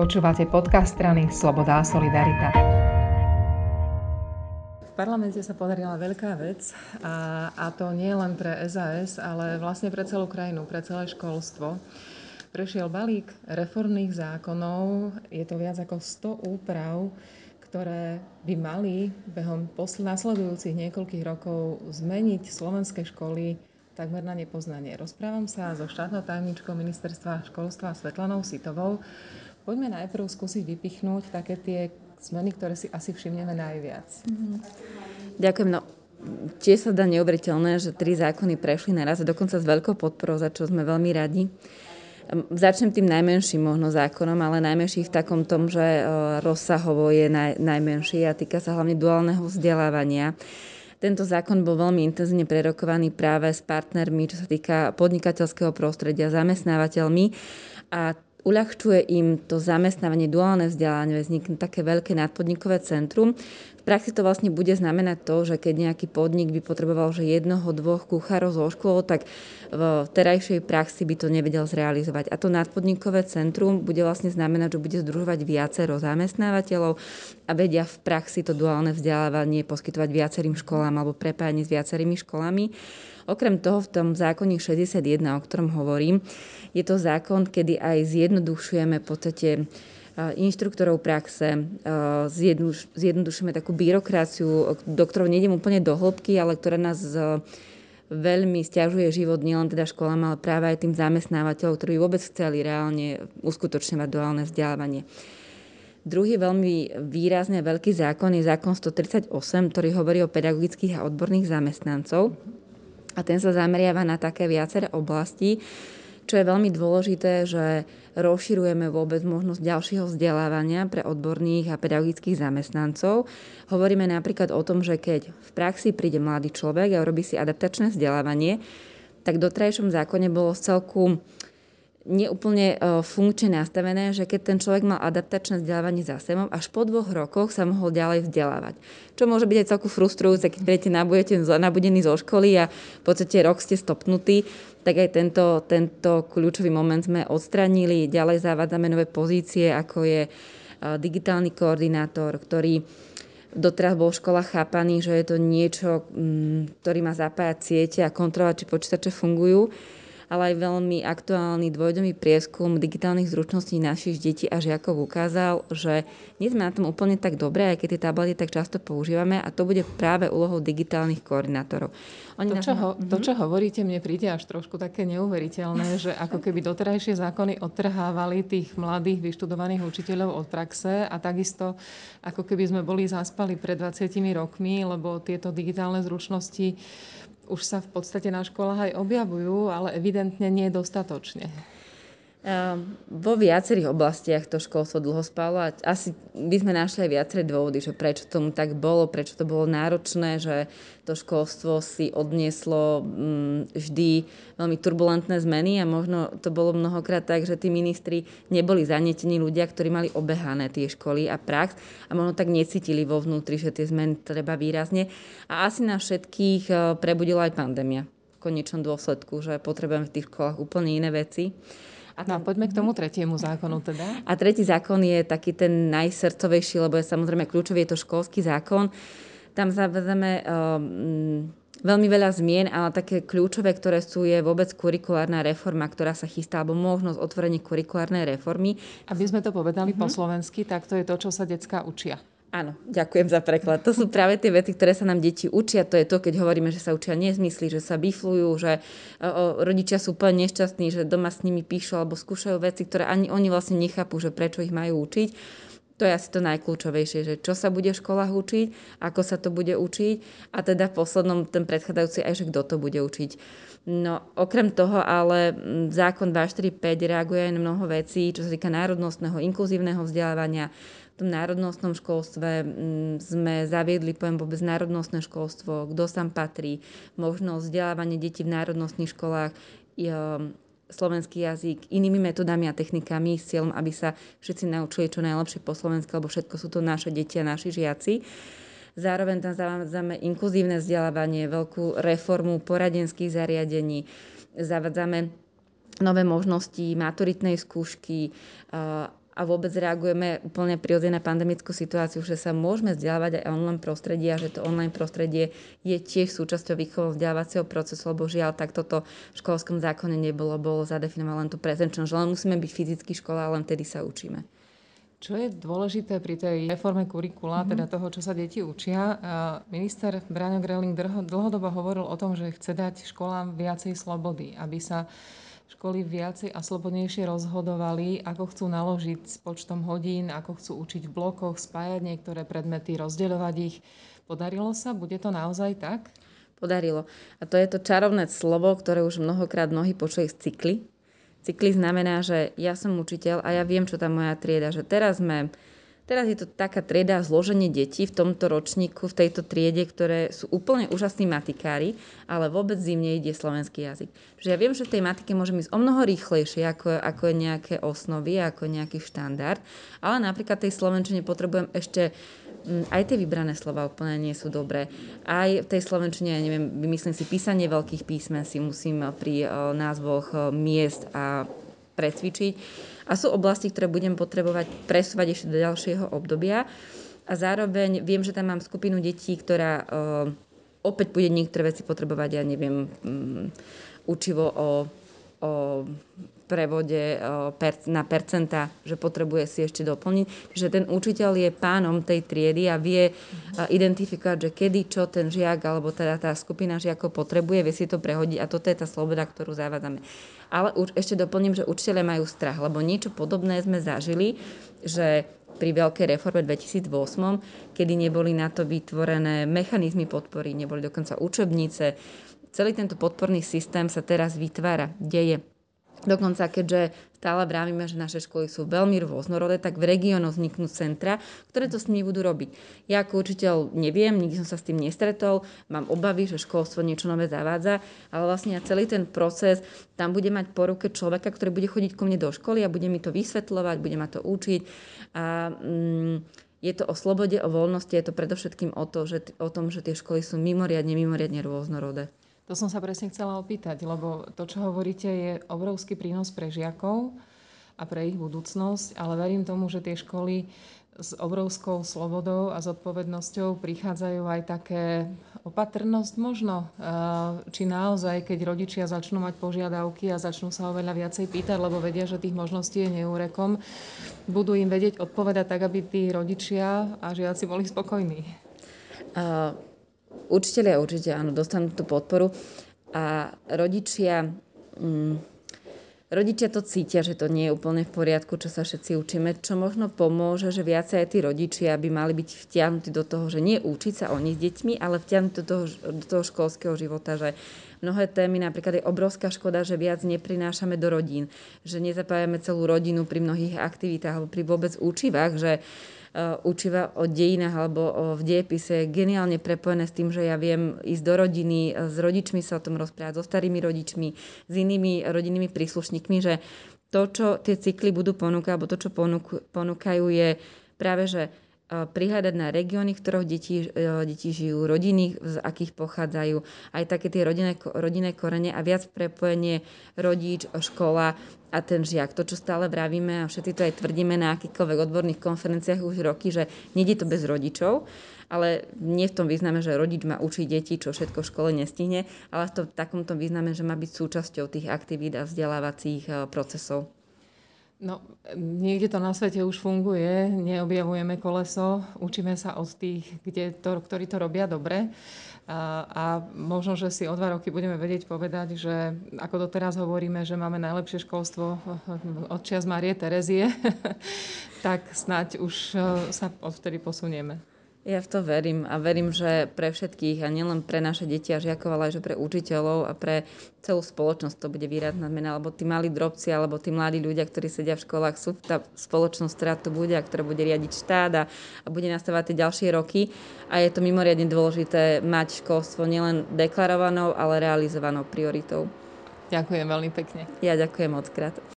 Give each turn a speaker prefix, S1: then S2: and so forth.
S1: Počúvate podcast strany Sloboda a Solidarita.
S2: V parlamente sa podarila veľká vec a, a to nie len pre SAS, ale vlastne pre celú krajinu, pre celé školstvo. Prešiel balík reformných zákonov, je to viac ako 100 úprav, ktoré by mali behom následujúcich niekoľkých rokov zmeniť slovenské školy takmer na nepoznanie. Rozprávam sa so štátnou tajomničkou ministerstva školstva Svetlanou Sitovou, Poďme najprv skúsiť vypichnúť také tie zmeny, ktoré si asi všimneme najviac. Mm-hmm.
S3: Ďakujem. No, tiež sa dá neuveriteľné, že tri zákony prešli naraz, dokonca s veľkou podporou, za čo sme veľmi radi. Začnem tým najmenším možno zákonom, ale najmenší v takom tom, že e, rozsahovo je naj, najmenší a týka sa hlavne duálneho vzdelávania. Tento zákon bol veľmi intenzívne prerokovaný práve s partnermi, čo sa týka podnikateľského prostredia, zamestnávateľmi a uľahčuje im to zamestnávanie, duálne vzdelávanie, vznikne také veľké nadpodnikové centrum. V praxi to vlastne bude znamenať to, že keď nejaký podnik by potreboval že jednoho, dvoch kuchárov zo škôl, tak v terajšej praxi by to nevedel zrealizovať. A to nadpodnikové centrum bude vlastne znamenať, že bude združovať viacero zamestnávateľov a vedia v praxi to duálne vzdelávanie poskytovať viacerým školám alebo prepájanie s viacerými školami. Okrem toho v tom zákone 61, o ktorom hovorím, je to zákon, kedy aj zjednodušujeme v podstate inštruktorov praxe, zjednodušujeme takú byrokraciu, do ktorou nejdem úplne do hĺbky, ale ktorá nás veľmi stiažuje život nielen teda školám, ale práve aj tým zamestnávateľom, ktorí vôbec chceli reálne uskutočňovať duálne vzdelávanie. Druhý veľmi výrazne veľký zákon je zákon 138, ktorý hovorí o pedagogických a odborných zamestnancov. A ten sa zameriava na také viaceré oblasti, čo je veľmi dôležité, že rozširujeme vôbec možnosť ďalšieho vzdelávania pre odborných a pedagogických zamestnancov. Hovoríme napríklad o tom, že keď v praxi príde mladý človek a robí si adaptačné vzdelávanie, tak v dotrajšom zákone bolo celku neúplne e, funkčne nastavené, že keď ten človek mal adaptačné vzdelávanie za sebou, až po dvoch rokoch sa mohol ďalej vzdelávať. Čo môže byť aj celku frustrujúce, keď budete nabudení zo školy a v podstate rok ste stopnutí, tak aj tento, tento kľúčový moment sme odstranili. Ďalej zavádzame nové pozície, ako je e, digitálny koordinátor, ktorý doteraz bol v školách chápaný, že je to niečo, mm, ktorý má zapájať siete a kontrolovať, či počítače fungujú ale aj veľmi aktuálny dvojdomý prieskum digitálnych zručností našich detí a žiakov ukázal, že nie sme na tom úplne tak dobré, aj keď tie tablety tak často používame a to bude práve úlohou digitálnych koordinátorov.
S2: Oni to, čo, ho, to, čo hovoríte, mne príde až trošku také neuveriteľné, že ako keby doterajšie zákony odtrhávali tých mladých vyštudovaných učiteľov od praxe a takisto ako keby sme boli zaspali pred 20 rokmi, lebo tieto digitálne zručnosti už sa v podstate na školách aj objavujú, ale evidentne nie dostatočne.
S3: Ehm, vo viacerých oblastiach to školstvo dlho spalo a asi by sme našli aj viaceré dôvody, že prečo tomu tak bolo, prečo to bolo náročné, že to školstvo si odnieslo mm, vždy veľmi turbulentné zmeny a možno to bolo mnohokrát tak, že tí ministri neboli zanetení ľudia, ktorí mali obehané tie školy a prax a možno tak necítili vo vnútri, že tie zmeny treba výrazne. A asi na všetkých e, prebudila aj pandémia v konečnom dôsledku, že potrebujeme v tých školách úplne iné veci.
S2: A no, poďme k tomu tretiemu zákonu teda.
S3: A tretí zákon je taký ten najsrdcovejší, lebo je samozrejme kľúčový, je to školský zákon. Tam zavádzame um, veľmi veľa zmien, ale také kľúčové, ktoré sú, je vôbec kurikulárna reforma, ktorá sa chystá, alebo možnosť otvorenia kurikulárnej reformy.
S2: Aby sme to povedali mm-hmm. po slovensky, tak to je to, čo sa detská učia.
S3: Áno, ďakujem za preklad. To sú práve tie veci, ktoré sa nám deti učia. To je to, keď hovoríme, že sa učia nezmysly, že sa biflujú, že o, rodičia sú úplne nešťastní, že doma s nimi píšu alebo skúšajú veci, ktoré ani oni vlastne nechápu, že prečo ich majú učiť. To je asi to najkľúčovejšie, že čo sa bude v školách učiť, ako sa to bude učiť a teda v poslednom ten predchádzajúci aj, že kto to bude učiť. No okrem toho ale zákon 245 reaguje aj na mnoho vecí, čo sa týka národnostného, inkluzívneho vzdelávania, tom národnostnom školstve mm, sme zaviedli pojem vôbec národnostné školstvo, kto tam patrí, možnosť vzdelávania detí v národnostných školách, slovenský jazyk inými metodami a technikami s cieľom, aby sa všetci naučili čo najlepšie po slovensky, lebo všetko sú to naše deti a naši žiaci. Zároveň tam zavádzame inkluzívne vzdelávanie, veľkú reformu poradenských zariadení, zavádzame nové možnosti maturitnej skúšky, a vôbec reagujeme úplne prirodzene na pandemickú situáciu, že sa môžeme vzdelávať aj online prostredí a že to online prostredie je tiež súčasťou výchovného vzdelávacieho procesu, lebo žiaľ, tak toto v školskom zákone nebolo, bolo zadefinované len tú prezenčnosť, že len musíme byť fyzicky škola a len vtedy sa učíme.
S2: Čo je dôležité pri tej reforme kurikula, mm-hmm. teda toho, čo sa deti učia? Minister Braňo Greling dlhodobo hovoril o tom, že chce dať školám viacej slobody, aby sa školy viacej a slobodnejšie rozhodovali, ako chcú naložiť s počtom hodín, ako chcú učiť v blokoch, spájať niektoré predmety, rozdeľovať ich. Podarilo sa? Bude to naozaj tak?
S3: Podarilo. A to je to čarovné slovo, ktoré už mnohokrát mnohí počuli z cykly, Cykli znamená, že ja som učiteľ a ja viem, čo tá moja trieda, že teraz sme Teraz je to taká trieda zloženie detí v tomto ročníku, v tejto triede, ktoré sú úplne úžasní matikári, ale vôbec zimne ide slovenský jazyk. Že ja viem, že v tej matike môžem ísť o mnoho rýchlejšie, ako, ako nejaké osnovy, ako nejaký štandard, ale napríklad tej slovenčine potrebujem ešte Mm, aj tie vybrané slova úplne nie sú dobré. Aj v tej slovenčine, ja neviem, vymyslím si písanie veľkých písmen si musím pri názvoch miest a precvičiť. A sú oblasti, ktoré budem potrebovať presúvať ešte do ďalšieho obdobia. A zároveň viem, že tam mám skupinu detí, ktorá opäť bude niektoré veci potrebovať, ja neviem, mm, učivo o, o prevode na percenta, že potrebuje si ešte doplniť. Že ten učiteľ je pánom tej triedy a vie identifikovať, že kedy čo ten žiak alebo teda tá skupina žiakov potrebuje, vie si to prehodiť a toto je tá sloboda, ktorú zavádzame. Ale už ešte doplním, že učiteľe majú strach, lebo niečo podobné sme zažili, že pri veľkej reforme 2008, kedy neboli na to vytvorené mechanizmy podpory, neboli dokonca učebnice. Celý tento podporný systém sa teraz vytvára, deje Dokonca, keďže stále vravíme, že naše školy sú veľmi rôznorodé, tak v regiónoch vzniknú centra, ktoré to s nimi budú robiť. Ja ako učiteľ neviem, nikdy som sa s tým nestretol, mám obavy, že školstvo niečo nové zavádza, ale vlastne celý ten proces tam bude mať po ruke človeka, ktorý bude chodiť ku mne do školy a bude mi to vysvetľovať, bude ma to učiť. A, mm, je to o slobode, o voľnosti, je to predovšetkým o, to, že, o tom, že tie školy sú mimoriadne, mimoriadne rôznorodé.
S2: To som sa presne chcela opýtať, lebo to, čo hovoríte, je obrovský prínos pre žiakov a pre ich budúcnosť, ale verím tomu, že tie školy s obrovskou slobodou a zodpovednosťou prichádzajú aj také opatrnosť možno. Či naozaj, keď rodičia začnú mať požiadavky a začnú sa oveľa viacej pýtať, lebo vedia, že tých možností je neúrekom, budú im vedieť odpovedať tak, aby tí rodičia a žiaci boli spokojní.
S3: Uh Učiteľia určite áno, dostanú tú podporu. A rodičia, mm, rodičia to cítia, že to nie je úplne v poriadku, čo sa všetci učíme, čo možno pomôže, že viacej aj tí rodičia by mali byť vtiahnutí do toho, že nie učiť sa oni s deťmi, ale vtiahnutí do toho, do toho školského života, že mnohé témy, napríklad je obrovská škoda, že viac neprinášame do rodín, že nezapájame celú rodinu pri mnohých aktivitách alebo pri vôbec účivách, že učiva o dejinách alebo v diepise je geniálne prepojené s tým, že ja viem ísť do rodiny, eh, s rodičmi sa o tom rozprávať, so starými rodičmi, s inými rodinnými príslušníkmi, že to, čo tie cykly budú ponúkať, alebo to, čo ponúkajú, je práve, že prihľadať na regióny, v ktorých deti, e, deti žijú, rodiny, z akých pochádzajú, aj také tie rodinné, rodinné korene a viac prepojenie rodič, škola a ten žiak. To, čo stále vravíme a všetci to aj tvrdíme na akýchkoľvek odborných konferenciách už roky, že nejde to bez rodičov, ale nie v tom význame, že rodič má učiť deti, čo všetko v škole nestihne, ale v, tom, v takomto význame, že má byť súčasťou tých aktivít a vzdelávacích e, procesov.
S2: No, niekde to na svete už funguje, neobjavujeme koleso, učíme sa od tých, kde to, ktorí to robia dobre. A, a možno, že si o dva roky budeme vedieť povedať, že ako to teraz hovoríme, že máme najlepšie školstvo od čias Marie Terezie, tak snáď už sa odvtedy posunieme.
S3: Ja v to verím a verím, že pre všetkých a nielen pre naše deti a žiakov, ale aj že pre učiteľov a pre celú spoločnosť to bude výrazná zmena, lebo tí malí drobci alebo tí mladí ľudia, ktorí sedia v školách, sú tá spoločnosť, ktorá tu bude a ktorá bude riadiť štát a, a bude nastavať tie ďalšie roky. A je to mimoriadne dôležité mať školstvo nielen deklarovanou, ale realizovanou prioritou.
S2: Ďakujem veľmi pekne.
S3: Ja ďakujem moc krát.